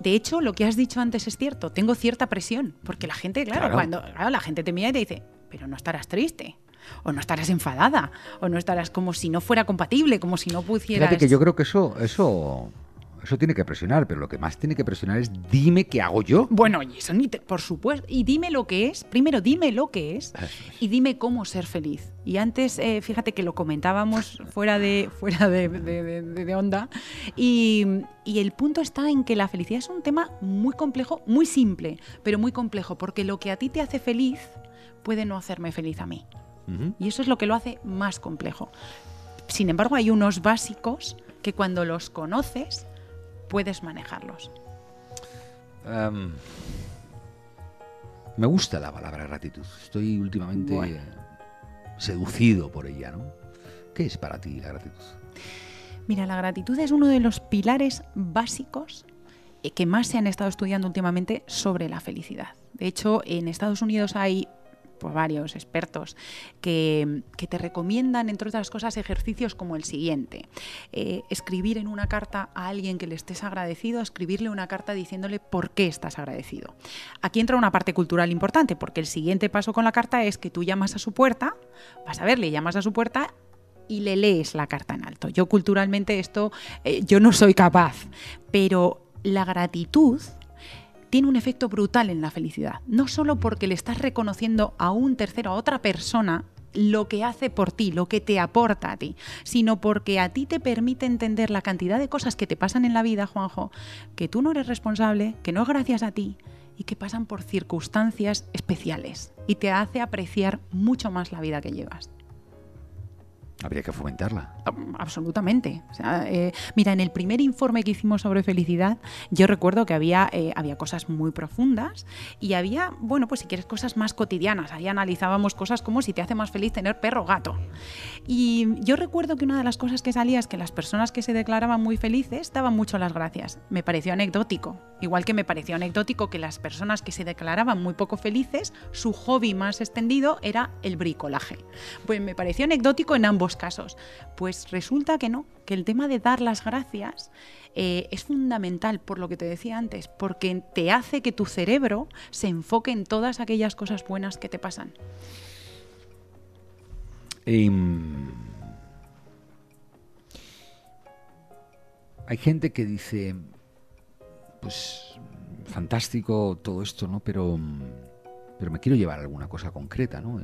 De hecho, lo que has dicho antes es cierto. Tengo cierta presión. Porque la gente, claro, Claro. cuando claro, la gente te mira y te dice, pero no estarás triste. O no estarás enfadada. O no estarás como si no fuera compatible, como si no pusieras. Fíjate que yo creo que eso, eso, eso tiene que presionar, pero lo que más tiene que presionar es dime qué hago yo. Bueno, y eso ni te- por supuesto. Y dime lo que es. Primero, dime lo que es. Y dime cómo ser feliz. Y antes, eh, fíjate que lo comentábamos fuera de, fuera de, de- de- de- de onda. Y, y el punto está en que la felicidad es un tema muy complejo, muy simple, pero muy complejo. Porque lo que a ti te hace feliz puede no hacerme feliz a mí. Y eso es lo que lo hace más complejo. Sin embargo, hay unos básicos que cuando los conoces puedes manejarlos. Em, me gusta la palabra gratitud. Estoy últimamente Bueno. seducido por ella, ¿no? ¿Qué es para ti la gratitud? Mira, la gratitud es uno de los pilares básicos eh, que más se han estado estudiando últimamente sobre la felicidad. De hecho, en Estados Unidos hay pues, varios expertos que, que te recomiendan, entre otras cosas, ejercicios como el siguiente. Eh, escribir en una carta a alguien que le estés agradecido, escribirle una carta diciéndole por qué estás agradecido. Aquí entra una parte cultural importante, porque el siguiente paso con la carta es que tú llamas a su puerta, vas a verle, llamas a su puerta y le lees la carta en alto. Yo culturalmente esto, eh, yo no soy capaz, pero la gratitud tiene un efecto brutal en la felicidad. No solo porque le estás reconociendo a un tercero, a otra persona, lo que hace por ti, lo que te aporta a ti, sino porque a ti te permite entender la cantidad de cosas que te pasan en la vida, Juanjo, que tú no eres responsable, que no es gracias a ti y que pasan por circunstancias especiales y te hace apreciar mucho más la vida que llevas. Habría que fomentarla. Absolutamente. O sea, eh, mira, en el primer informe que hicimos sobre felicidad, yo recuerdo que había, eh, había cosas muy profundas y había, bueno, pues si quieres, cosas más cotidianas. Ahí analizábamos cosas como si te hace más feliz tener perro o gato. Y yo recuerdo que una de las cosas que salía es que las personas que se declaraban muy felices daban mucho las gracias. Me pareció anecdótico. Igual que me pareció anecdótico que las personas que se declaraban muy poco felices, su hobby más extendido era el bricolaje. Pues me pareció anecdótico en ambos casos. Pues resulta que no, que el tema de dar las gracias eh, es fundamental, por lo que te decía antes, porque te hace que tu cerebro se enfoque en todas aquellas cosas buenas que te pasan. Em, hay gente que dice, pues fantástico todo esto, ¿no? Pero, pero me quiero llevar alguna cosa concreta, ¿no?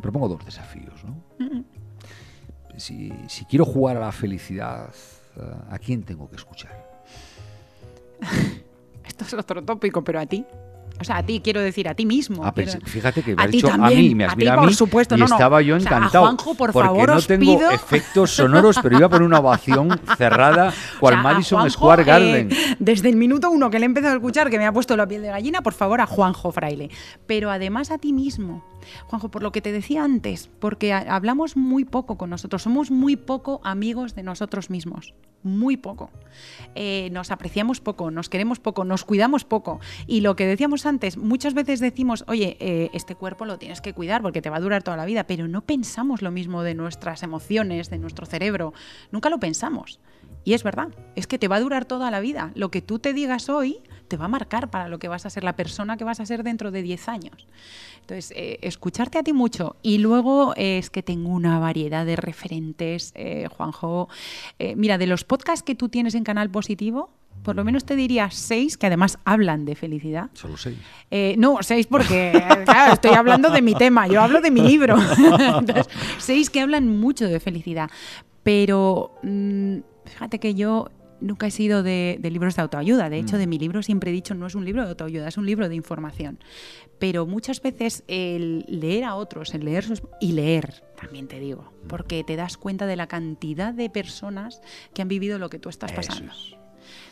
Te propongo dos desafíos, ¿no? Si, si quiero jugar a la felicidad, eh, ¿a quién tengo que escuchar? Esto es otro tópico, pero a ti. O sea, a ti quiero decir, a ti mismo. Ah, quiero- fíjate que me a has dicho a mí, me has a ti, a por mí supuesto, y no, no. estaba yo O sea, a encantado. Juanjo, por porque favor, no tengo pido- efectos sonoros, pero iba por una ovación cerrada, cual O sea, Madison Juanjo, Square eh, Garden. desde el minuto uno que le he empezado a escuchar, que me ha puesto la piel de gallina, por favor, a Juanjo Fraile. Pero además a ti mismo. Juanjo, por lo que te decía antes, porque hablamos muy poco con nosotros, somos muy poco amigos de nosotros mismos. Muy poco. Eh, nos apreciamos poco, nos queremos poco, nos cuidamos poco. Y lo que decíamos antes, muchas veces decimos, oye, eh, este cuerpo lo tienes que cuidar porque te va a durar toda la vida, pero no pensamos lo mismo de nuestras emociones, de nuestro cerebro. Nunca lo pensamos. Y es verdad, es que te va a durar toda la vida. Lo que tú te digas hoy te va a marcar para lo que vas a ser, la persona que vas a ser dentro de 10 años. Entonces, eh, escucharte a ti mucho. Y luego eh, es que tengo una variedad de referentes, eh, Juanjo. Mira, de los podcasts que tú tienes en Canal Positivo, por lo menos te diría seis que además hablan de felicidad. Solo seis. Eh, no, seis porque claro, estoy hablando de mi tema, yo hablo de mi libro. Entonces, seis que hablan mucho de felicidad. Pero mm, fíjate que yo nunca he sido de, de libros de autoayuda. De hecho, de mi libro siempre he dicho, no es un libro de autoayuda, es un libro de información. Pero muchas veces el leer a otros, el leer sus... y leer, también te digo, porque te das cuenta de la cantidad de personas que han vivido lo que tú estás pasando es.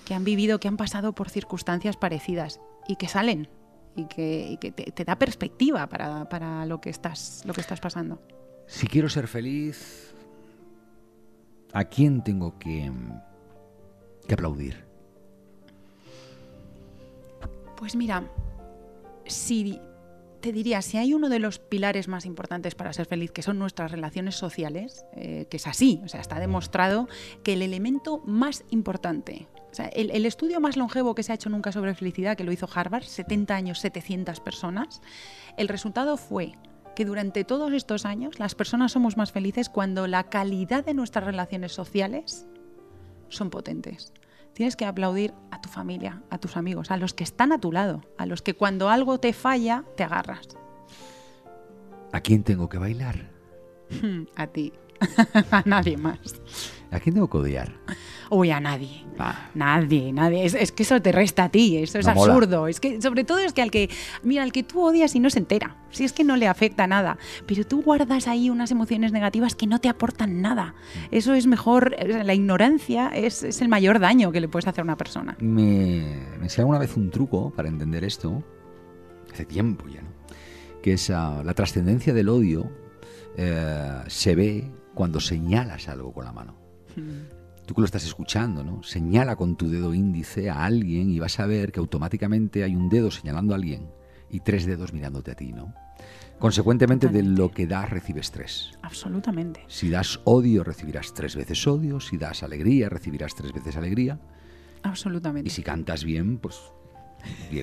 que han vivido, que han pasado por circunstancias parecidas y que salen y que, te, da perspectiva para, lo, que estás, lo que estás pasando. Si quiero ser feliz, ¿a quién tengo que, que aplaudir? Pues mira, si te diría, si hay uno de los pilares más importantes para ser feliz, que son nuestras relaciones sociales, eh, que es así, o sea, está demostrado que el elemento más importante, o sea, el, el, estudio más longevo que se ha hecho nunca sobre felicidad, que lo hizo Harvard, 70 años, 700 personas, el resultado fue que durante todos estos años las personas somos más felices cuando la calidad de nuestras relaciones sociales son potentes tienes que aplaudir a tu familia, a tus amigos, a los que están a tu lado, a los que cuando algo te falla te agarras. ¿A quién tengo que bailar? a ti. a nadie más. ¿A quién tengo que odiar? Uy, a nadie. Ah. Nadie, nadie. Es, que eso te resta a ti, eso es absurdo. Es que, sobre todo es que al que, mira, al que tú odias y no se entera. Si es que no le afecta nada. Pero tú guardas ahí unas emociones negativas que no te aportan nada. Eso es mejor, la ignorancia es, el mayor daño que le puedes hacer a una persona. Me, me alguna vez un truco para entender esto, hace tiempo ya, ¿no? Que es ah, la trascendencia del odio eh, se ve cuando señalas algo con la mano. Mm. Tú que lo estás escuchando, ¿no? Señala con tu dedo índice a alguien y vas a ver que automáticamente hay un dedo señalando a alguien y tres dedos mirándote a ti, ¿no? Consecuentemente, de lo que das, recibes tres. Absolutamente. Si das odio, recibirás tres veces odio. Si das alegría, recibirás tres veces alegría. Absolutamente. Y si cantas bien, pues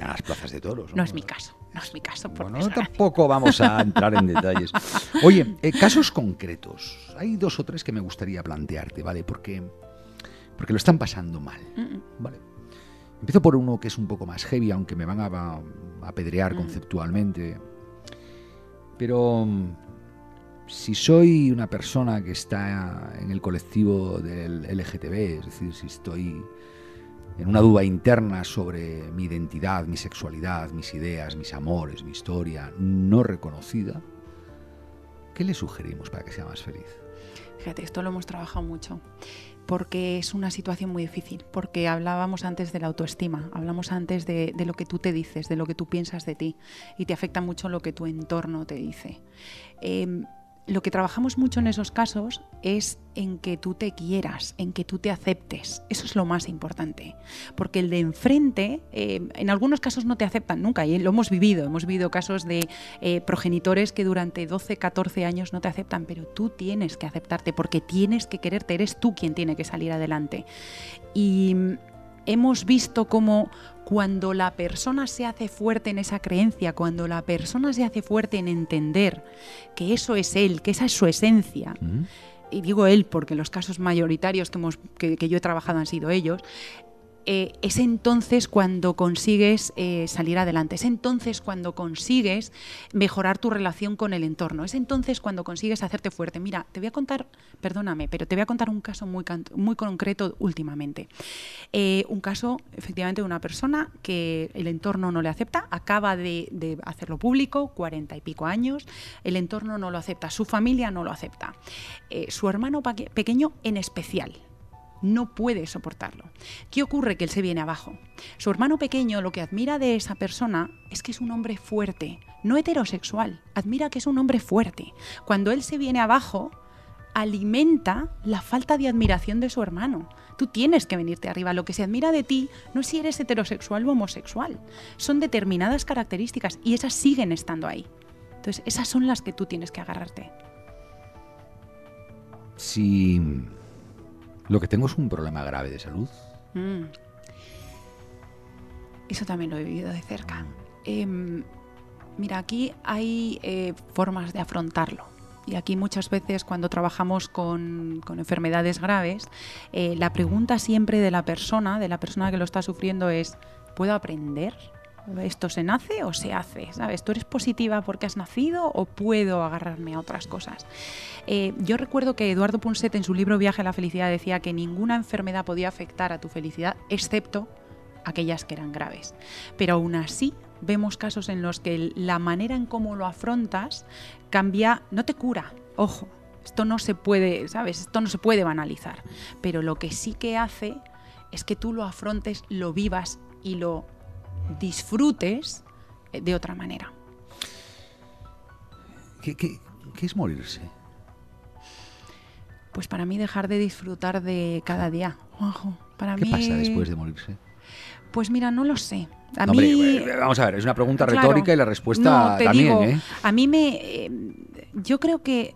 a las plazas de toros. No, es mi caso, no es mi caso. Por bueno, tampoco vamos a entrar en detalles. Oye, eh, casos concretos. Hay dos o tres que me gustaría plantearte, ¿vale? Porque, porque lo están pasando mal, ¿vale? Empiezo por uno que es un poco más heavy, aunque me van a, apedrear mm. conceptualmente. Pero si soy una persona que está en el colectivo del LGTB, es decir, si estoy en una duda interna sobre mi identidad, mi sexualidad, mis ideas, mis amores, mi historia no reconocida, ¿qué le sugerimos para que sea más feliz? Fíjate, esto lo hemos trabajado mucho porque es una situación muy difícil, porque hablábamos antes de la autoestima, hablamos antes de, lo que tú te dices, de lo que tú piensas de ti, y te afecta mucho lo que tu entorno te dice. Em, lo que trabajamos mucho en esos casos es en que tú te quieras, en que tú te aceptes. Eso es lo más importante. Porque el de enfrente, eh, en algunos casos no te aceptan nunca, y lo hemos vivido. Hemos vivido casos de eh, progenitores que durante 12, 14 años no te aceptan, pero tú tienes que aceptarte porque tienes que quererte, eres tú quien tiene que salir adelante. Y hemos visto cómo cuando la persona se hace fuerte en esa creencia, cuando la persona se hace fuerte en entender que eso es él, que esa es su esencia, y digo él porque los casos mayoritarios que, hemos, que, yo he trabajado han sido ellos, eh, es entonces cuando consigues eh, salir adelante, es entonces cuando consigues mejorar tu relación con el entorno, es entonces cuando consigues hacerte fuerte. Mira, te voy a contar, perdóname, pero te voy a contar un caso muy, muy concreto últimamente. Eh, un caso, efectivamente, de una persona que el entorno no le acepta, acaba de, de hacerlo público, cuarenta y pico años, el entorno no lo acepta, su familia no lo acepta, su hermano pequeño en especial no puede soportarlo. ¿Qué ocurre? Que él se viene abajo. Su hermano pequeño lo que admira de esa persona es que es un hombre fuerte, no heterosexual, admira que es un hombre fuerte. Cuando él se viene abajo, alimenta la falta de admiración de su hermano. Tú tienes que venirte arriba. Lo que se admira de ti no es si eres heterosexual o homosexual. Son determinadas características y esas siguen estando ahí. Entonces, esas son las que tú tienes que agarrarte. Si lo que tengo es un problema grave de salud. Mm. Eso también lo he vivido de cerca. Em, mira, aquí hay eh, formas de afrontarlo. Y aquí muchas veces cuando trabajamos con, enfermedades graves, eh, la pregunta siempre de la persona, de la persona que lo está sufriendo es, ¿puedo aprender? ¿Esto se nace o se hace? ¿Sabes? ¿Tú eres positiva porque has nacido o puedo agarrarme a otras cosas? Eh, yo recuerdo que Eduardo Punset en su libro Viaje a la Felicidad decía que ninguna enfermedad podía afectar a tu felicidad excepto aquellas que eran graves. Pero aún así vemos casos en los que la manera en cómo lo afrontas cambia, no te cura, ojo, esto no se puede, ¿sabes? Esto no se puede banalizar, pero lo que sí que hace es que tú lo afrontes, lo vivas y lo disfrutes eh, de otra manera. ¿Qué, qué, qué es morirse? Pues para mí dejar de disfrutar de cada día, Juanjo. Para ¿Qué mí, pasa después de morirse? Pues mira, no lo sé. A No, mí, hombre, eh, vamos a ver, es una pregunta Claro. retórica y la respuesta No, te también, digo, ¿eh? A mí me, eh, yo creo que,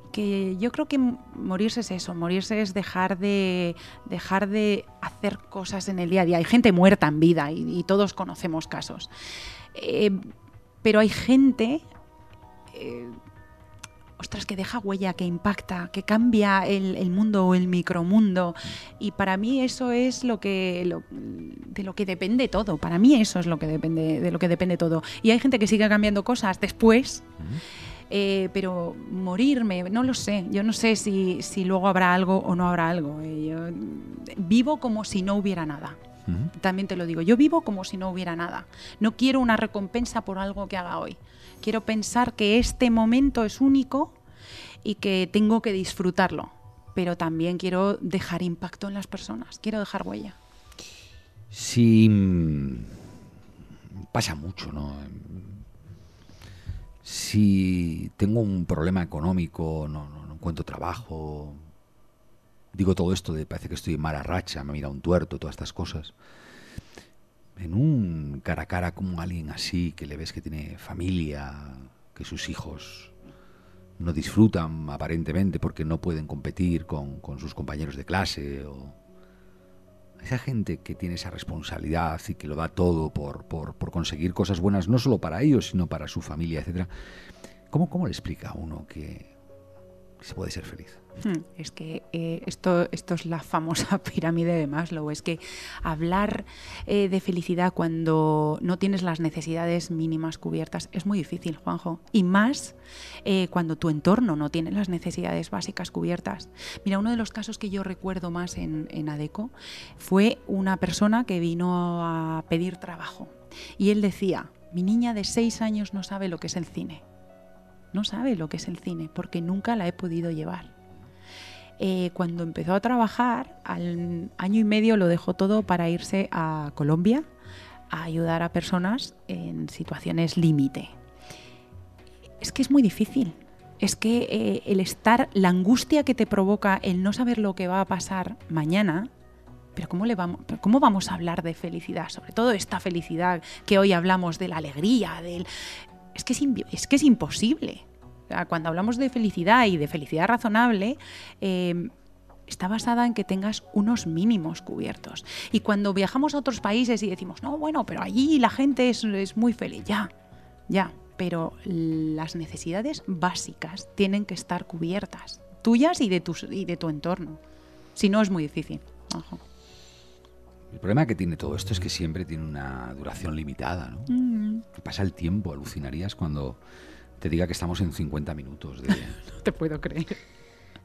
yo creo que morirse es eso. Morirse es dejar de dejar de hacer cosas en el día a día. Hay gente muerta en vida y, todos conocemos casos. Eh, pero hay gente eh, ostras, que deja huella, que impacta, que cambia el, el mundo o el micromundo. Y para mí eso es lo que lo- de lo que depende todo. Para mí eso es lo que depende de lo que depende todo. Y hay gente que sigue cambiando cosas después. Eh, pero morirme, no lo sé. Yo no sé si, si luego habrá algo o no habrá algo. Eh, yo vivo como si no hubiera nada. También te lo digo, yo vivo como si no hubiera nada. No quiero una recompensa por algo que haga hoy. Quiero pensar que este momento es único y que tengo que disfrutarlo. Pero también quiero dejar impacto en las personas, quiero dejar huella. Sí, mm, pasa mucho, ¿no? Si tengo un problema económico, no, encuentro trabajo, digo todo esto de parece que estoy en mala racha, me mira un tuerto, todas estas cosas. En un cara a cara con alguien así, que le ves que tiene familia, que sus hijos no disfrutan aparentemente porque no pueden competir con, con sus compañeros de clase o, esa gente que tiene esa responsabilidad y que lo da todo por, por, por conseguir cosas buenas, no solo para ellos, sino para su familia, etcétera, ¿cómo, ¿cómo le explica a uno que se puede ser feliz? Hmm, Es que eh, esto, esto es la famosa pirámide de Maslow. Es que hablar eh, de felicidad cuando no tienes las necesidades mínimas cubiertas es muy difícil, Juanjo. Y más eh, cuando tu entorno no tiene las necesidades básicas cubiertas. Mira, uno de los casos que yo recuerdo más en, en ADECO fue una persona que vino a pedir trabajo. Y él decía, mi niña de seis años no sabe lo que es el cine. No sabe lo que es el cine porque nunca la he podido llevar eh, cuando empezó a trabajar, al año y medio lo dejó todo para irse a Colombia a ayudar a personas en situaciones límite. Es que es muy difícil. Es que eh, el estar, la angustia que te provoca el no saber lo que va a pasar mañana, pero ¿cómo, le vamos, pero ¿cómo vamos a hablar de felicidad? Sobre todo esta felicidad que hoy hablamos de la alegría, del... Es que es, es, que es imposible. O sea, cuando hablamos de felicidad y de felicidad razonable, eh, está basada en que tengas unos mínimos cubiertos. Y cuando viajamos a otros países y decimos, no, bueno, pero allí la gente es, es muy feliz, ya, ya, pero las necesidades básicas tienen que estar cubiertas, tuyas y de, tus, y de tu entorno. Si no, es muy difícil. El problema que tiene todo esto es que siempre tiene una duración limitada, ¿no? Mm, Pasa el tiempo, alucinarías cuando te diga que estamos en 50 minutos de, no te puedo creer.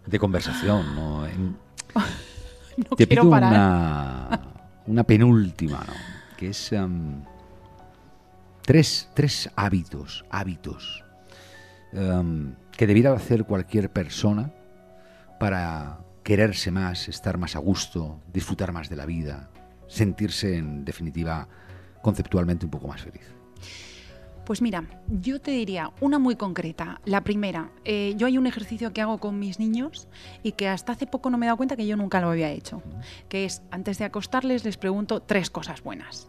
de conversación, ¿no? En- No te quiero pido parar. una, una penúltima, ¿no? Que es em, tres, tres hábitos, hábitos em, que debiera hacer cualquier persona para quererse más, estar más a gusto, disfrutar más de la vida, sentirse en definitiva conceptualmente un poco más feliz. Pues mira, yo te diría una muy concreta. La primera, eh, yo hay un ejercicio que hago con mis niños y que hasta hace poco no me he dado cuenta que yo nunca lo había hecho, que es antes de acostarles les pregunto tres cosas buenas.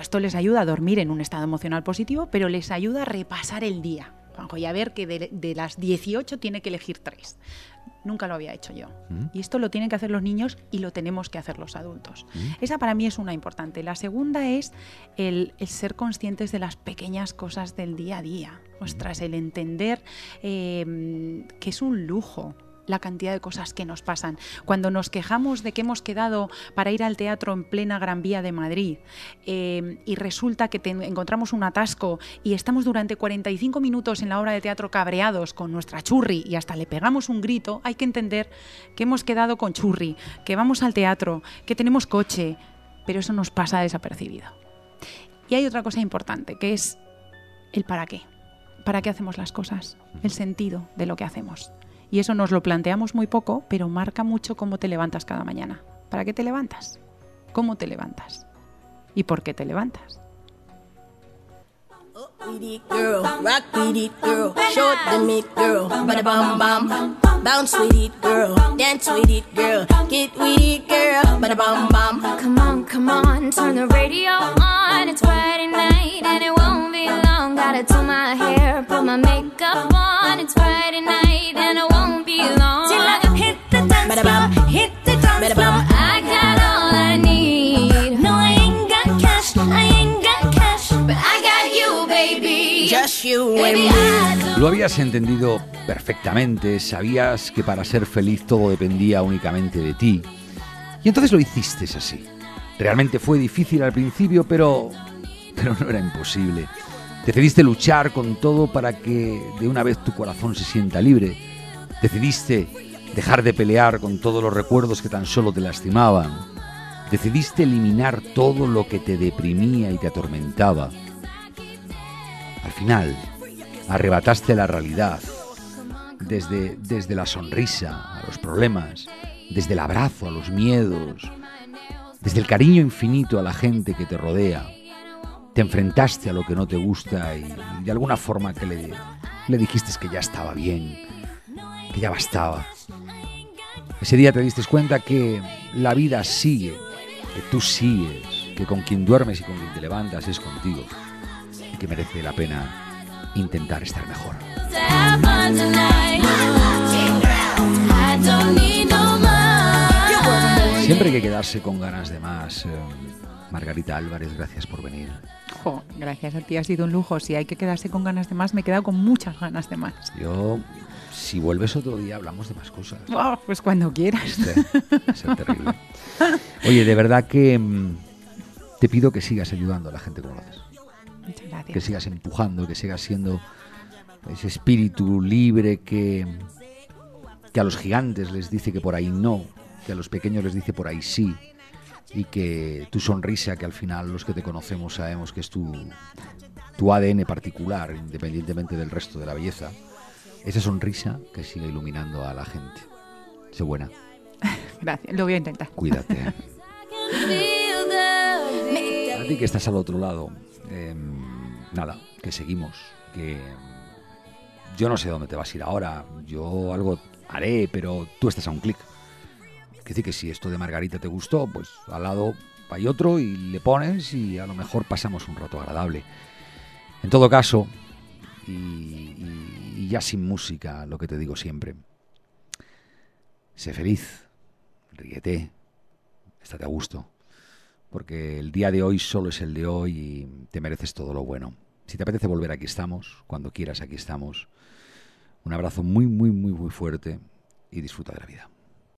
Esto les ayuda a dormir en un estado emocional positivo, pero les ayuda a repasar el día. Juanjo, y a ver que de, de las 18 tiene que elegir tres. Nunca lo había hecho yo. ¿Mm? Y esto lo tienen que hacer los niños y lo tenemos que hacer los adultos. Esa para mí es una importante. La segunda es el, el ser conscientes de las pequeñas cosas del día a día. Ostras, el entender eh, que es un lujo la cantidad de cosas que nos pasan. Cuando nos quejamos de que hemos quedado para ir al teatro en plena Gran Vía de Madrid eh, y resulta que encontramos un atasco y estamos durante 45 minutos en la obra de teatro cabreados con nuestra churri y hasta le pegamos un grito, hay que entender que hemos quedado con churri, que vamos al teatro, que tenemos coche, pero eso nos pasa desapercibido. Y hay otra cosa importante, que es el para qué. ¿Para qué hacemos las cosas? El sentido de lo que hacemos. Y eso nos lo planteamos muy poco, pero marca mucho cómo te levantas cada mañana. ¿Para qué te levantas? ¿Cómo te levantas? ¿Y por qué te levantas? Gotta do my hair, put my makeup on. It's Friday night and it won't be long. Till I hit the dance floor, hit the dance floor. I got all I need. No, I ain't got cash, I ain't got cash, but I got you, baby. Just you and Baby, me. I don't Lo habías entendido perfectamente, sabías que para ser feliz todo dependía únicamente de ti. Y entonces lo hiciste así. Realmente fue difícil al principio, pero pero no era imposible. Decidiste luchar con todo para que de una vez tu corazón se sienta libre. Decidiste dejar de pelear con todos los recuerdos que tan solo te lastimaban. Decidiste eliminar todo lo que te deprimía y te atormentaba. Al final, arrebataste la realidad, desde, desde la sonrisa a los problemas, desde el abrazo a los miedos, desde el cariño infinito a la gente que te rodea. Te enfrentaste a lo que no te gusta y, de alguna forma que le, le dijiste que ya estaba bien, que ya bastaba. Ese día te diste cuenta que la vida sigue, que tú sigues, que con quien duermes y con quien te levantas es contigo y que merece la pena intentar estar mejor. Siempre hay que quedarse con ganas de más. eh, Margarita Álvarez, gracias por venir. Jo, gracias a ti, ha sido un lujo. Si hay que quedarse con ganas de más, me he quedado con muchas ganas de más. Yo, si vuelves otro día, hablamos de más cosas. Oh, pues cuando quieras. Sí, ser terrible. Oye, de verdad que mm, te pido que sigas ayudando a la gente como lo haces. Muchas Que gracias. sigas empujando, que sigas siendo ese espíritu libre que, que a los gigantes les dice que por ahí no, que a los pequeños les dice por ahí sí. Y que tu sonrisa, que al final los que te conocemos sabemos que es tu, tu ADN particular, independientemente del resto de la belleza, esa sonrisa que siga iluminando a la gente. Sé buena, Gracias, lo voy a intentar. cuídate. A ti que estás al otro lado, eh, nada, que seguimos, que yo no sé dónde te vas a ir ahora, yo algo haré, pero tú estás a un clic. Es decir, que si esto de Margarita te gustó, pues al lado hay otro y le pones y a lo mejor pasamos un rato agradable. En todo caso, y, y- y ya sin música, lo que te digo siempre, sé feliz, ríete, estate a gusto porque el día de hoy solo es el de hoy y te mereces todo lo bueno. Si te apetece volver, aquí estamos. Cuando quieras, aquí estamos. Un abrazo muy, muy, muy, muy fuerte y disfruta de la vida.